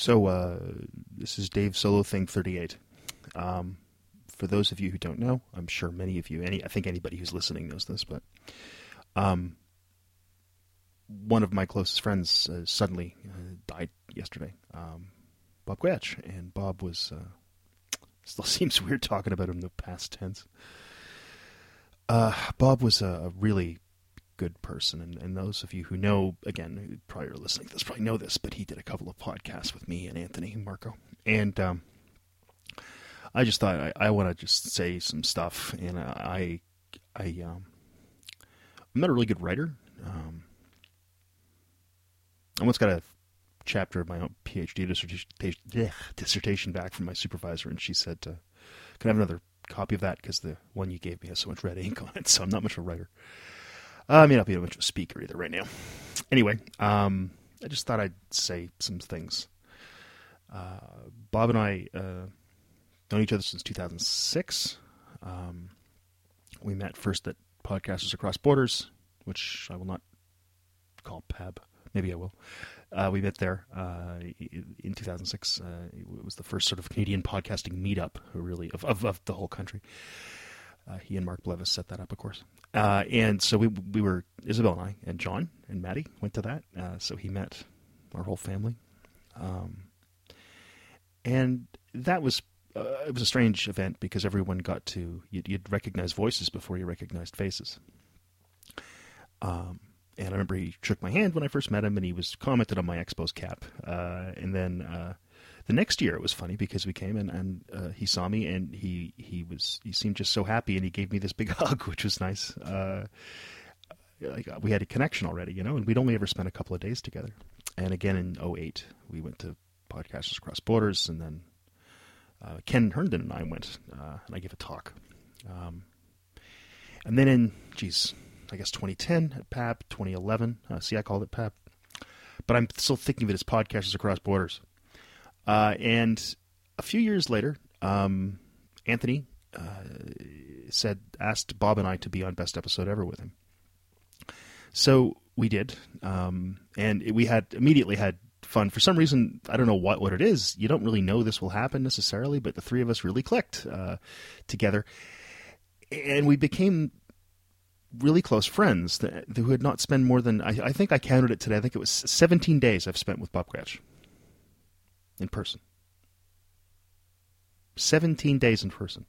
So uh, this is Dave Solo Thing 38. Um, for those of you who don't know, I'm sure many of you, any I think anybody who's listening knows this, but um, one of my closest friends uh, suddenly uh, died yesterday, um, Bob Goyetche, and Bob was uh, still seems weird talking about him in the past tense. Uh, Bob was a really good person, and, and those of you who know, again, probably are listening to this probably know this, but he did a couple of podcasts with me and Anthony and Marco, and um, I just thought I, I want to just say some stuff, and I, I, um, I'm not a really good writer. Um, I once got a chapter of my own PhD dissertation, dissertation back from my supervisor, and she said, uh, "Can I have another copy of that? Because the one you gave me has so much red ink on it, so I'm not much of a writer. Uh, I may not be a much of a speaker either right now. Anyway, um, I just thought I'd say some things. Uh, Bob and I uh, known each other since 2006. Um, we met first at Podcasters Across Borders, which I will not call PAB. Maybe I will. Uh, we met there uh, in 2006. Uh, it was the first sort of Canadian podcasting meetup, really, of, of, of the whole country. Uh, he and Mark Blevis set that up, of course. Uh, and so we we were Isabel and I and John and Maddie went to that. Uh, so he met our whole family, um, and that was uh, it was a strange event because everyone got to you'd, you'd recognize voices before you recognized faces. Um, and I remember he shook my hand when I first met him, and he was commented on my Expos cap. Uh, and then uh, the next year it was funny because we came and, and uh, he saw me and he he was he seemed just so happy and he gave me this big hug, which was nice. Uh, like we had a connection already, you know, and we'd only ever spent a couple of days together. And again in 08, we went to Podcasters Across Borders, and then uh, Ken Herndon and I went, uh, and I gave a talk. Um, and then in, geez, I guess 2010 at PAP, 2011. Uh, see, I called it PAP. But I'm still thinking of it as Podcasters Across Borders. Uh, and a few years later, um, Anthony uh, said, asked Bob and I to be on Best Episode Ever with him. So we did. Um, and we had immediately had fun. For some reason, I don't know what, what it is. You don't really know this will happen necessarily, but the three of us really clicked uh, together. And we became really close friends that, who had not spent more than, I, I, think I counted it today, I think it was 17 days I've spent with Bob Goyetche in person. 17 days in person,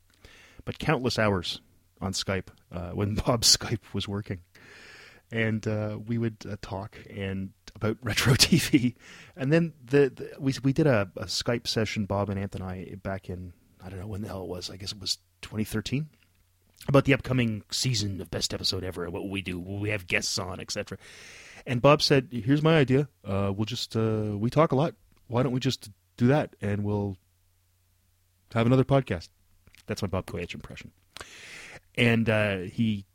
but countless hours on Skype uh, when Bob's Skype was working. And uh, we would uh, talk and about retro TV, and then the, the, we we did a, a, Skype session, Bob and Anthony, back in I don't know when the hell it was. I guess it was 2013 about the upcoming season of Best Episode Ever. What we do? We have guests on, etc. And Bob said, "Here's my idea. Uh, we'll just uh, we talk a lot. Why don't we just do that and we'll have another podcast?" That's my Bob Goyetche impression. And uh, he,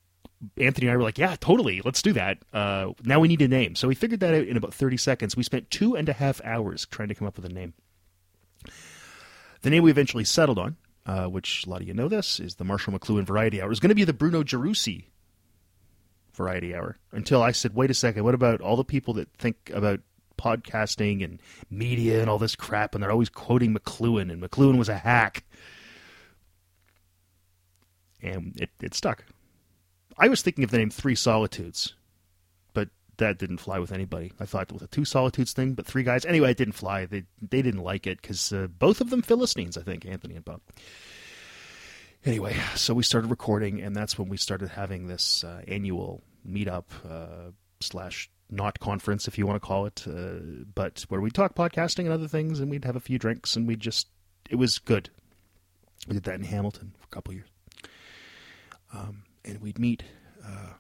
Anthony and I were like, "Yeah, totally. Let's do that." Uh, now we need a name. So we figured that out in about thirty seconds. We spent two and a half hours trying to come up with a name. The name we eventually settled on uh, which a lot of you know this, is the Marshall McLuhan Variety Hour. It was going to be the Bruno Gerussi Variety Hour until I said, wait a second, what about all the people that think about podcasting and media and all this crap, and they're always quoting McLuhan, and McLuhan was a hack. And it, it stuck. I was thinking of the name Three Solitudes, but that didn't fly with anybody. I thought with a two solitudes thing, but three guys. Anyway, it didn't fly. They they didn't like it because uh, both of them Philistines, I think, Anthony and Bob. Anyway, so we started recording, and that's when we started having this uh, annual meetup uh, slash not conference, if you want to call it, uh, but where we talk podcasting and other things, and we'd have a few drinks, and we just it was good. We did that in Hamilton for a couple years, um, and we'd meet uh,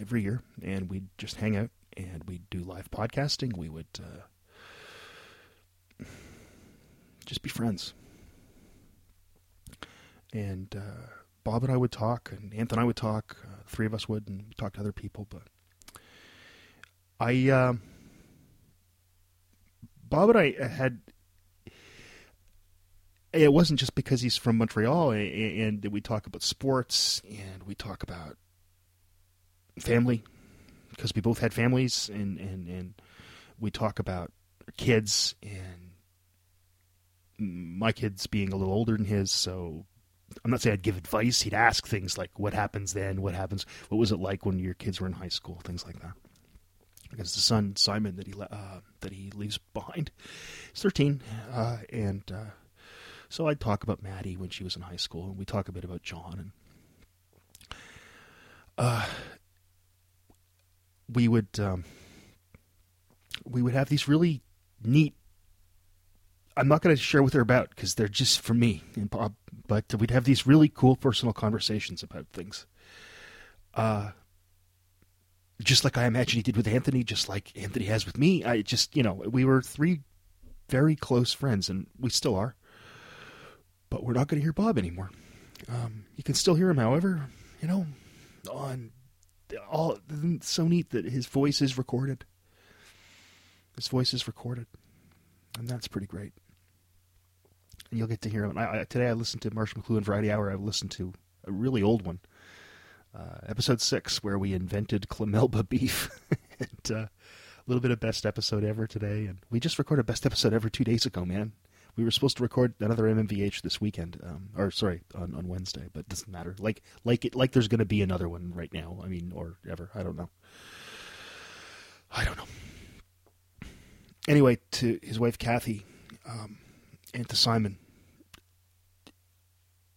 every year, and we'd just hang out and we'd do live podcasting. We would uh, just be friends. And uh, Bob and I would talk, and Anthony and I would talk. Uh, three of us would, and talk to other people. But I, uh, Bob and I had. It wasn't just because he's from Montreal, and, and we talk about sports, and we talk about family because we both had families and, and, and we talk about kids and my kids being a little older than his, so I'm not saying I'd give advice. He'd ask things like, "What happens then? What happens? What was it like when your kids were in high school? Things like that." Because the son Simon that he uh, that he leaves behind is 13, uh, and uh, so I'd talk about Maddie when she was in high school, and we talk a bit about John, and uh, we would um, we would have these really neat I'm not going to share what they're about because they're just for me and Bob. But we'd have these really cool personal conversations about things. Uh, just like I imagine he did with Anthony, just like Anthony has with me. I just, you know, we were three very close friends, and we still are. But we're not going to hear Bob anymore. Um, you can still hear him, however, you know, on all. So neat that his voice is recorded. His voice is recorded, and that's pretty great and you'll get to hear him. I, I, today I listened to Marshall McLuhan Variety Hour. I listened to a really old one, uh, episode six, where we invented Clamelba beef, and uh, a little bit of best episode ever today. And we just recorded best episode ever two days ago, man. We were supposed to record another MMVH this weekend, um, or sorry, on, on Wednesday, but it doesn't matter. Like like it like there's going to be another one right now. I mean, or ever. I don't know. I don't know. Anyway, to his wife Kathy, um, and to Simon,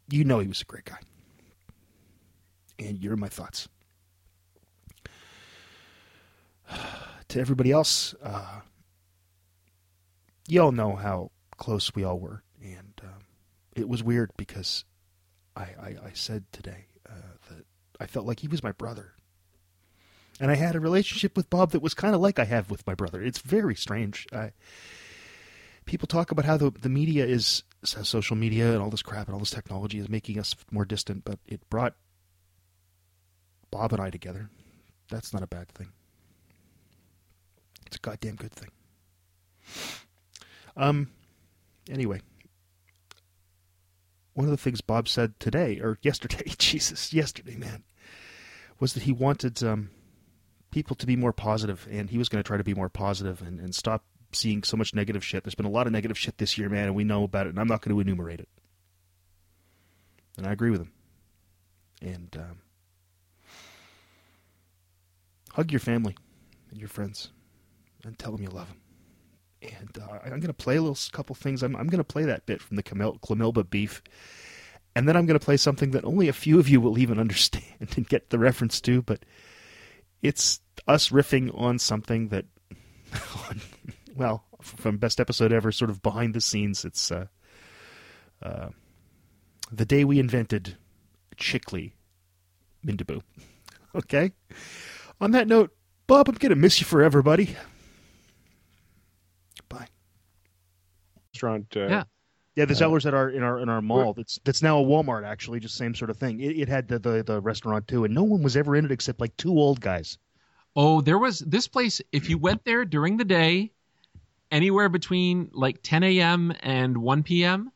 you know he was a great guy. And you're my thoughts. to everybody else, uh, you all know how close we all were. And um, it was weird because I, I, I said today uh, that I felt like he was my brother. And I had a relationship with Bob that was kind of like I have with my brother. It's very strange. I, people talk about how the, the media is social media and all this crap and all this technology is making us more distant, but it brought Bob and I together. That's not a bad thing. It's a goddamn good thing. Um. Anyway, one of the things Bob said today or yesterday, Jesus, yesterday, man, was that he wanted um, people to be more positive, and he was going to try to be more positive and, and stop seeing so much negative shit. There's been a lot of negative shit this year, man, and we know about it, and I'm not going to enumerate it. And I agree with him. And um, hug your family and your friends and tell them you love them. And uh, I'm going to play a little couple things. I'm, I'm going to play that bit from the Clamelba beef. And then I'm going to play something that only a few of you will even understand and get the reference to, but it's us riffing on something that well, from best episode ever, sort of behind the scenes. It's uh, uh, the day we invented Chickley Mindaboo. Okay. On that note, Bob, I'm gonna miss you forever, buddy. Bye. Restaurant. Uh, yeah. Yeah, the Zellers at our in our in our mall. That's that's now a Walmart. Actually, just same sort of thing. It, it had the, the the restaurant too, and no one was ever in it except like two old guys. Oh, there was this place. If you went there during the day, anywhere between like 10 a.m. and 1 p.m.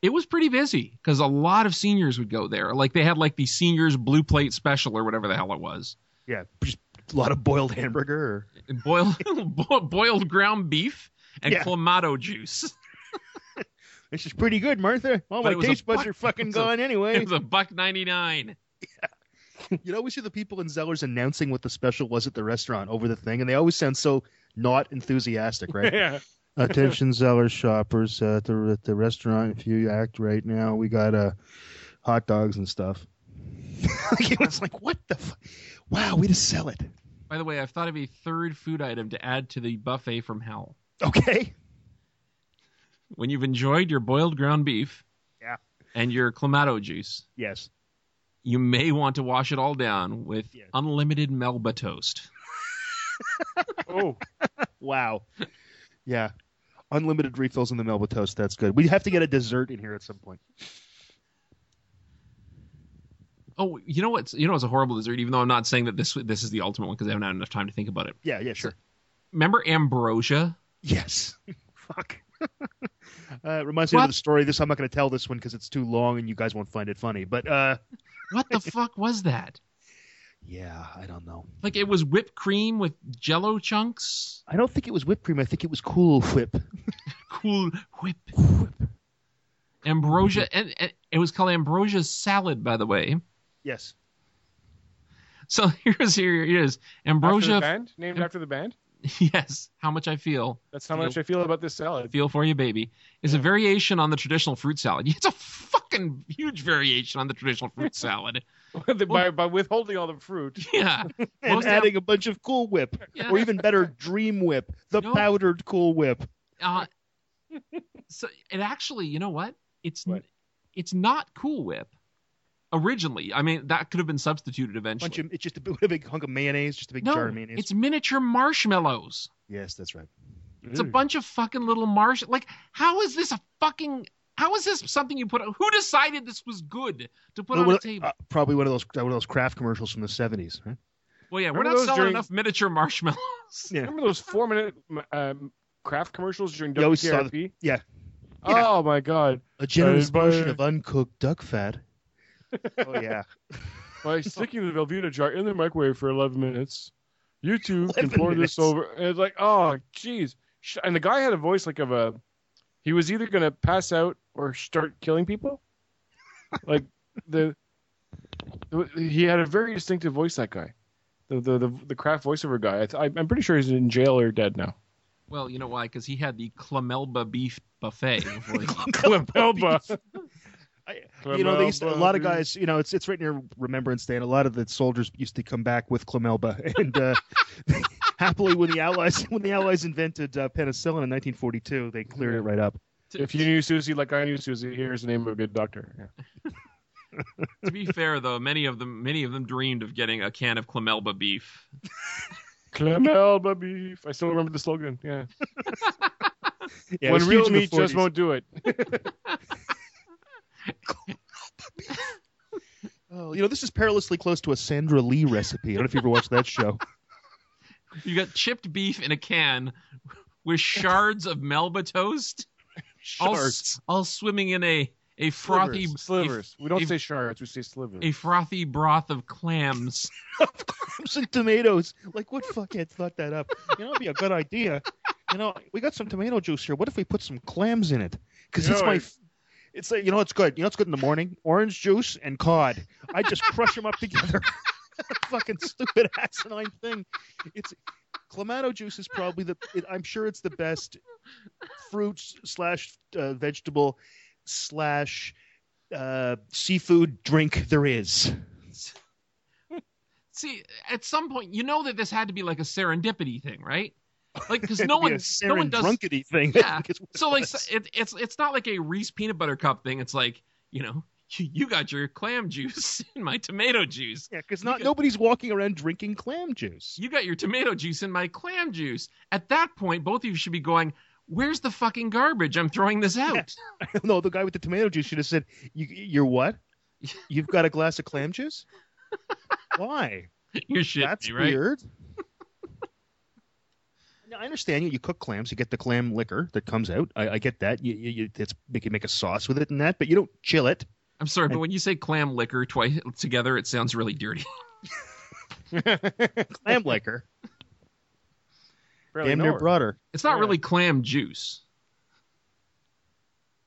It was pretty busy because a lot of seniors would go there. Like they had like the seniors blue plate special or whatever the hell it was. Yeah, just a lot of boiled hamburger, or... boiled boiled ground beef and yeah. clamato juice. this is pretty good, Martha. All my taste buds buck, are fucking gone a, anyway. It was a buck ninety nine. Yeah. You always see the people in Zellers announcing what the special was at the restaurant over the thing, and they always sound so not enthusiastic, right? yeah. Attention, Zeller shoppers at the at the restaurant. If you act right now, we got uh, hot dogs and stuff. it was like, what the? F- wow, way to sell it. By the way, I've thought of a third food item to add to the buffet from hell. Okay. When you've enjoyed your boiled ground beef, yeah, and your clamato juice, yes, you may want to wash it all down with yeah. unlimited Melba toast. oh, wow. Yeah. Unlimited refills in the Melba toast. That's good. We have to get a dessert in here at some point. Oh, you know what's you know it's a horrible dessert. Even though I'm not saying that this this is the ultimate one because I haven't had enough time to think about it. Yeah, yeah, sure. Remember ambrosia? Yes. Fuck. uh, it reminds what? me of the story. This I'm not going to tell this one because it's too long and you guys won't find it funny. But uh... what the fuck was that? Yeah, I don't know. Like it was whipped cream with jello chunks? I don't think it was whipped cream. I think it was Cool Whip. Cool Whip. Ambrosia, and, and it was called Ambrosia salad, by the way. Yes. So here's here it is. After the Ambrosia, band? Named after the band? yes. How much I feel. That's how Feel- much I feel about this salad. Feel for you, baby. Is a variation on the traditional fruit salad. It's a fucking huge variation on the traditional fruit salad. by, by withholding all the fruit. Yeah. And Most adding a bunch of Cool Whip, Yeah. or even better, Dream Whip, the No. powdered Cool Whip. Uh, so it actually, you know what? It's What? it's not Cool Whip. Originally, I mean that could have been substituted eventually. Bunch of, it's just a, big- a big hunk of mayonnaise, just a big no, jar of mayonnaise. it's miniature marshmallows. Yes, that's right. It's a bunch of fucking little marsh. Like, how is this a fucking? How is this something you put? on? Who decided this was good to put Well, on well, a table? uh, probably one of those one of those craft commercials from the seventies. Right? well, yeah, we're not selling during- enough miniature marshmallows. Yeah. Remember those four minute um, craft commercials during You always saw WKRP? yeah. Oh my god. A generous Bye-bye. portion of uncooked duck fat. Oh yeah. By sticking the Velveeta jar in the microwave for 11 minutes, you two can pour minutes. this over. And it's like, oh, jeez. And the guy had a voice like of a. He was either going to pass out or start killing people. like, the. He had a very distinctive voice, that guy. The the the, the craft voiceover guy. I th- I'm pretty sure he's in jail or dead now. Well, you know why? Because he had the Clamelba beef buffet. Before he... Clemelba. I, you know, they used to, a lot of guys. You know, it's it's right near Remembrance Day, and a lot of the soldiers used to come back with Clemelba. And uh, happily, when the Allies when the Allies invented uh, penicillin in 1942, they cleared it right up. If you knew Susie like I knew Susie, here's the name of a good doctor. Yeah. to be fair, though, many of them many of them dreamed of getting a can of Clamelba beef. Clemelba beef. I still remember the slogan. Yeah. Yeah, when was real huge in meat just won't do it. Oh, you know, this is perilously close to a Sandra Lee recipe. I don't know if you ever watched that show. You got chipped beef in a can with shards of Melba toast, all, Shards. all swimming in a a frothy slivers. slivers. we don't a- say shards. We say slivers. a frothy broth of clams. of Clams and tomatoes. Like, what fuckhead thought that up? You know, it'd be a good idea. You know, we got some tomato juice here. What if we put some clams in it? Because it's know, my. I- f- It's like you know, it's good. You know, it's good in the morning. Orange juice and cod. I just crush them up together. Fucking stupid asinine thing. It's clamato juice is probably the. It, I'm sure it's the best fruit slash uh, vegetable slash uh, seafood drink there is. See, at some point, you know that this had to be like a serendipity thing, right? Like, because no one, no one does. drunkety thing. Yeah. I think is what So like, was. it, it's it's not like a Reese peanut butter cup thing. It's like you know, you, got your clam juice in my tomato juice. Yeah, because not could- nobody's walking around drinking clam juice. You got your tomato juice in my clam juice. At that point, both of you should be going, "Where's the fucking garbage? I'm throwing this out." no, the guy with the tomato juice should have said, you, "You're what? You've got a glass of clam juice? Why? You're shitting That's me, right? weird." Now, I understand you. You cook clams, you get the clam liquor that comes out. I, I get that. You, you, you it's you can make a sauce with it and that, but you don't chill it. I'm sorry, but when you say clam liquor twice together, it sounds really dirty. Clam liquor, Barely damn near broader. It's not Yeah. really clam juice.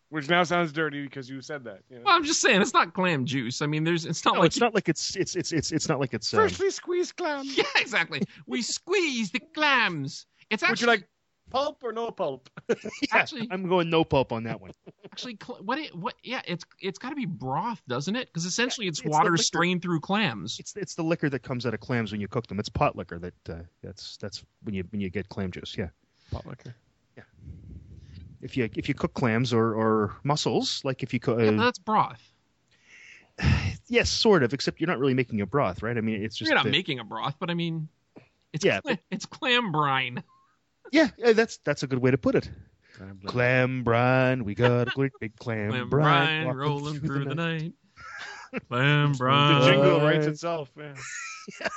Which now sounds dirty because you said that. You know? Well, I'm just saying it's not clam juice. I mean, there's it's not No, like it's not like it's it's it's it's it's not like it's. Um, Freshly squeezed clams. Yeah, exactly. We squeeze the clams. It's Would you like pulp or no pulp? yeah, actually- I'm going no pulp on that one. actually cl- what it what yeah it's it's got to be broth, doesn't it? Because essentially it's, it's water liquor. strained through clams. It's it's the liquor that comes out of clams when you cook them. It's pot liquor that uh, that's that's when you when you get clam juice. Yeah. Pot liquor. Yeah. If you if you cook clams or or mussels, like if you cook, Yeah, uh, that's broth. yes, sort of. Except you're not really making a broth, right? I mean, it's just You're not the- making a broth, but I mean, it's Yeah, cla- it's clam brine. Yeah, yeah, that's that's a good way to put it. Clam brine, we got a great big clam, Clam brine, brine rolling through the night. Clam brine. The jingle writes itself. Yeah.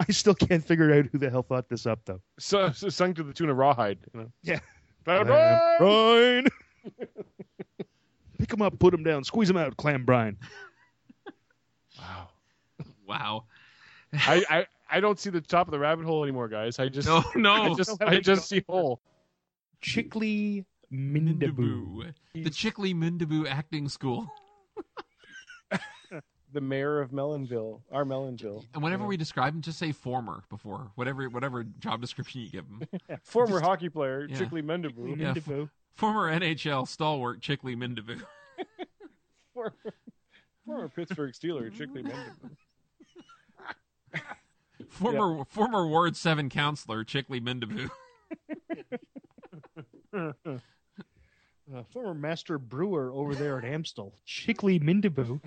I still can't figure out who the hell thought this up though. So, so sung to the tune of Rawhide. You know? Yeah. Clam Clam brine! brine. Pick them up, put them down, squeeze them out, clam brine. Wow. Wow. I, I I don't see the top of the rabbit hole anymore, guys. I just No, no. I just I just see hole. Chickley Mindaboo. Mindaboo. The Chickley Mindaboo acting school. The mayor of Mellonville, our Mellonville. And whenever we describe him, just say former before whatever whatever job description you give him. Former hockey player, Yeah. Chickley Mendaboo. Yeah. Mindaboo. former NHL stalwart Chickley Mindaboo. Former, former Pittsburgh Steeler, Chickley Mendaboo. Former former Ward Seven counselor Chickley Mindaboo. Uh, former master brewer over there at Amstel, Chickley Mindaboo.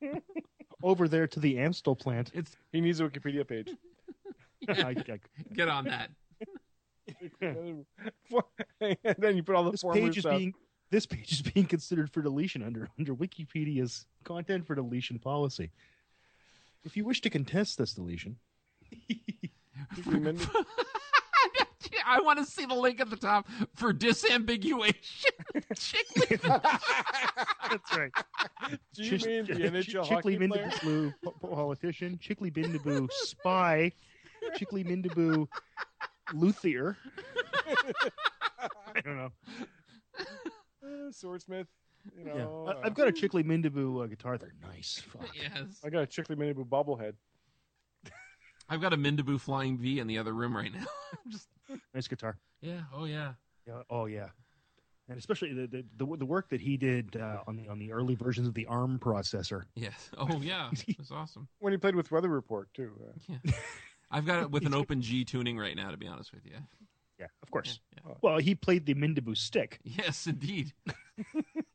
over there to the Amstel plant. It's He needs a Wikipedia page. I, I, get on that. And then you put all the this page is stuff. being this page is being considered for deletion under under Wikipedia's content for deletion policy. If you wish to contest this deletion, Chickley I want to see the link at the top for disambiguation. Chickley. that's right. Do you mean the NHL hockey Chickley player? Mindaboo politician, Chickley Mindaboo spy, Chickley Mindaboo luthier. I don't know. Uh, swordsmith. You Yeah. know, I, uh, I've got a Chickley Mindaboo uh, guitar. They're nice. Fuck. yes. I got a Chickley Mendaboo bobblehead. I've got a Mindaboo flying V in the other room right now. Just Nice guitar. yeah. Oh yeah. Yeah. Oh yeah. And especially the the, the, the work that he did uh, on the on the early versions of the ARM processor. Yes. Oh yeah. That's awesome. When he played with Weather Report too. Uh, Yeah. I've got it with an open G tuning right now. To be honest with you. Yeah, of course. Yeah. Well, he played the Mindaboo stick, Yes, indeed.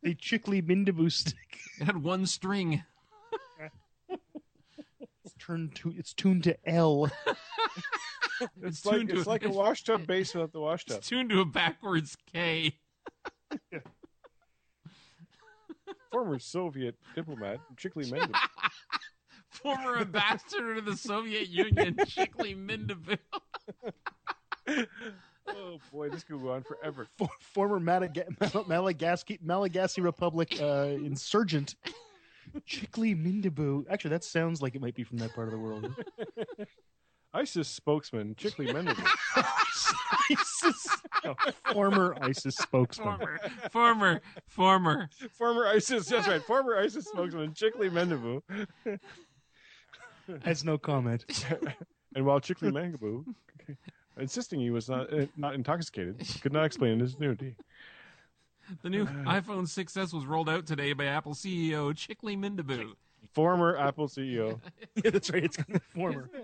the Chickley Mindaboo stick. It had one string. It's turned to it's tuned to L. it's like tuned to it's like a washtub bass without the washtub. It's tuned to a backwards K. Former Soviet diplomat Chickley Mendaboo. Former ambassador to the Soviet Union, Chickley Mindaboo. oh boy, this could go on forever. For, former Madaga- Mal- Malagasy Malagasy Republic uh, insurgent Chickley Mindaboo. Actually, that sounds like it might be from that part of the world. ISIS spokesman Chickley Mendaboo. ISIS, no, former ISIS spokesman. Former, former, former. Former ISIS, that's right. Former ISIS spokesman Chickley Mendaboo. Has no comment. And while Chickley Mendaboo, insisting he was not uh, not intoxicated, could not explain his nudity. The new uh. iPhone 6s was rolled out today by Apple CEO Chickley Mindaboo. Former Apple CEO. Yeah, that's right. It's former.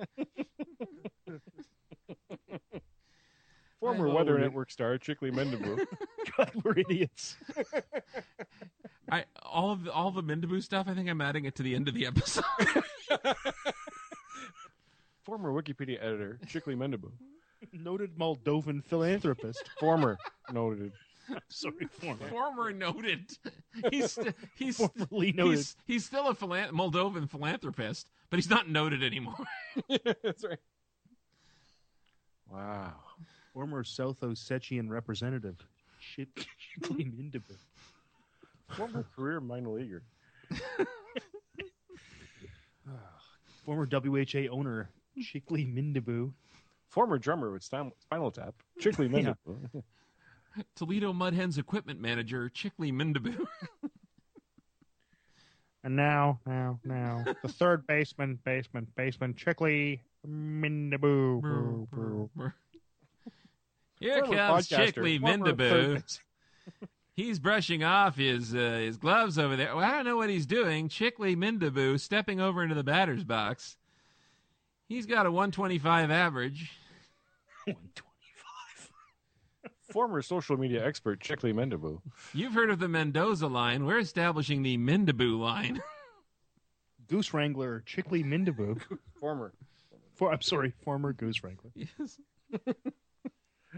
Former I- Weather Oh, Network star Chickley Mendaboo. God, we're idiots. I all of the, all the Mindaboo stuff. I think I'm adding it to the end of the episode. Former Wikipedia editor Chickley Mendaboo. Noted Moldovan philanthropist. Former noted. Sorry, former. Former noted. He's st- he's Formerly noted. he's, he's still a philan- Moldovan philanthropist, but he's not noted anymore. That's right. Wow. Former South Ossetian representative. Shit, Chickley Mindaboo. Former career minor leaguer. Former WHA owner. Chickley Mindaboo. Former drummer with Spinal, Spinal Tap Chickley Yeah. Mendaboo. Toledo Mudhens equipment manager Chickley Mindaboo. And now, now, now, the third baseman, baseman, baseman, Chickley Mindaboo. Boo, boo. Here Former comes podcaster. Chickley Former Mindaboo. He's brushing off his uh, his gloves over there. Well, I don't know what he's doing. Chickley Mindaboo stepping over into the batter's box. He's got a 125 average. 125. Former social media expert Chickley Mendaboo. You've heard of the Mendoza line. We're establishing the Mindaboo line. Goose Wrangler, Chickley Mindaboo. Former, For, I'm sorry, former Goose Wrangler. yes.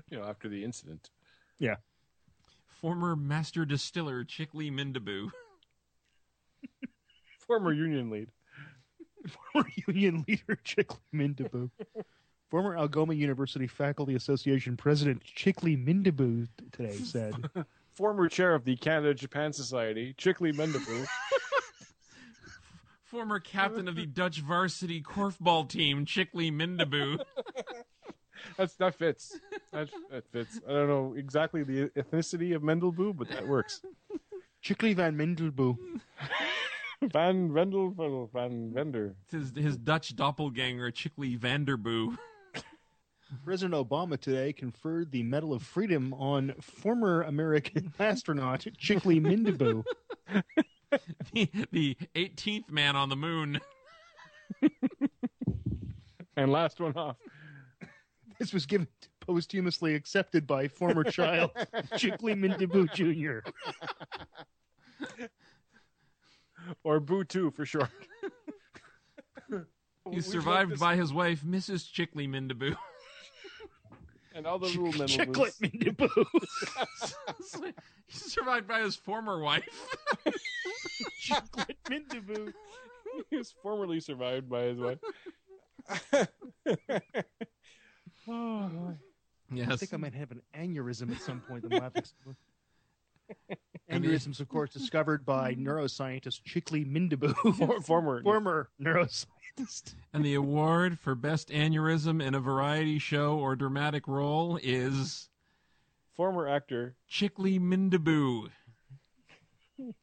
you know, after the incident. Yeah. Former master distiller Chickley Mindaboo. Former union lead. Former union leader, Chickley Mindaboo. Former Algoma University Faculty Association President Chickley Mindaboo today said, Former chair of the Canada Japan Society Chickley Mendaboo. Former captain of the Dutch varsity korfball team Chickley Mindaboo. That's that fits. That, that fits. I don't know exactly the ethnicity of Mendelboo, but that works. Chickley Van Mendelboo. Van Vendel Van Vender. It's his, his Dutch doppelganger, Chickley Vanderboo. President Obama today conferred the Medal of Freedom on former American astronaut Chickley Mindaboo. the, the 18th man on the moon. And last one off. This was given posthumously accepted by former child Chickley Mindaboo Jr. Or Boo 2 for short. He's survived by his wife, Mrs. Chickley Mindaboo. And all the little Chiclet Mendelboos. Mindaboo. He's survived by his former wife. Chiclet Mindaboo. He was formerly survived by his wife. oh, boy. I think I might have an aneurysm at some point in my life. Aneurysms, of course, discovered by neuroscientist Chickley Mindaboo, For- former. former neuroscientist. And the award for best aneurysm in a variety show or dramatic role is Former actor. Chickley Mindaboo.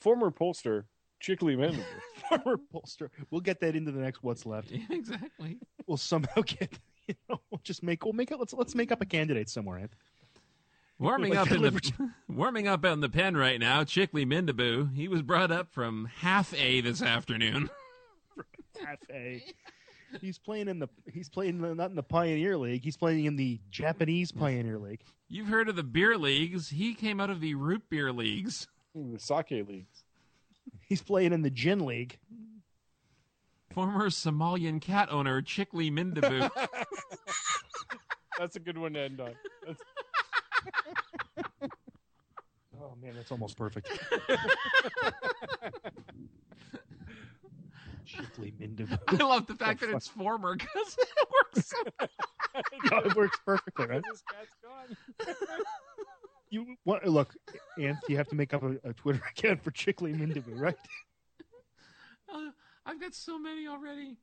Former pollster. Chickley Mendelboo. Former pollster. We'll get that into the next what's left. exactly. We'll somehow get. You know, we'll just make. We'll make it. Let's let's make up a candidate somewhere. Anthony. Warming Like up in the warming up in the pen right now, Chickley Mindaboo. He was brought up from half A this afternoon. Half A. He's playing in the. He's playing the, not in the Pioneer League. He's playing in the Japanese Pioneer League. You've heard of the beer leagues. He came out of the root beer leagues. The sake leagues. He's playing in the Gin League. Former Somalian cat owner Chickley Mindaboo. That's a good one to end on. That's, Oh man, that's almost perfect. Chickley Mindaboo. I love the fact that it's former because it works. So No, it works perfectly, right? this cat's gone. You what, look, Anth, you have to make up a, a Twitter account for Chickley Mindaboo, right? Uh, I've got so many already.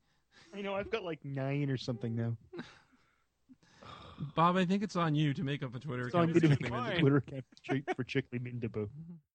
I know I've got like nine or something now. Bob, I think it's on you to make up a Twitter It's on account. me to for make Chickley a. Twitter account for Chickley Mindaboo.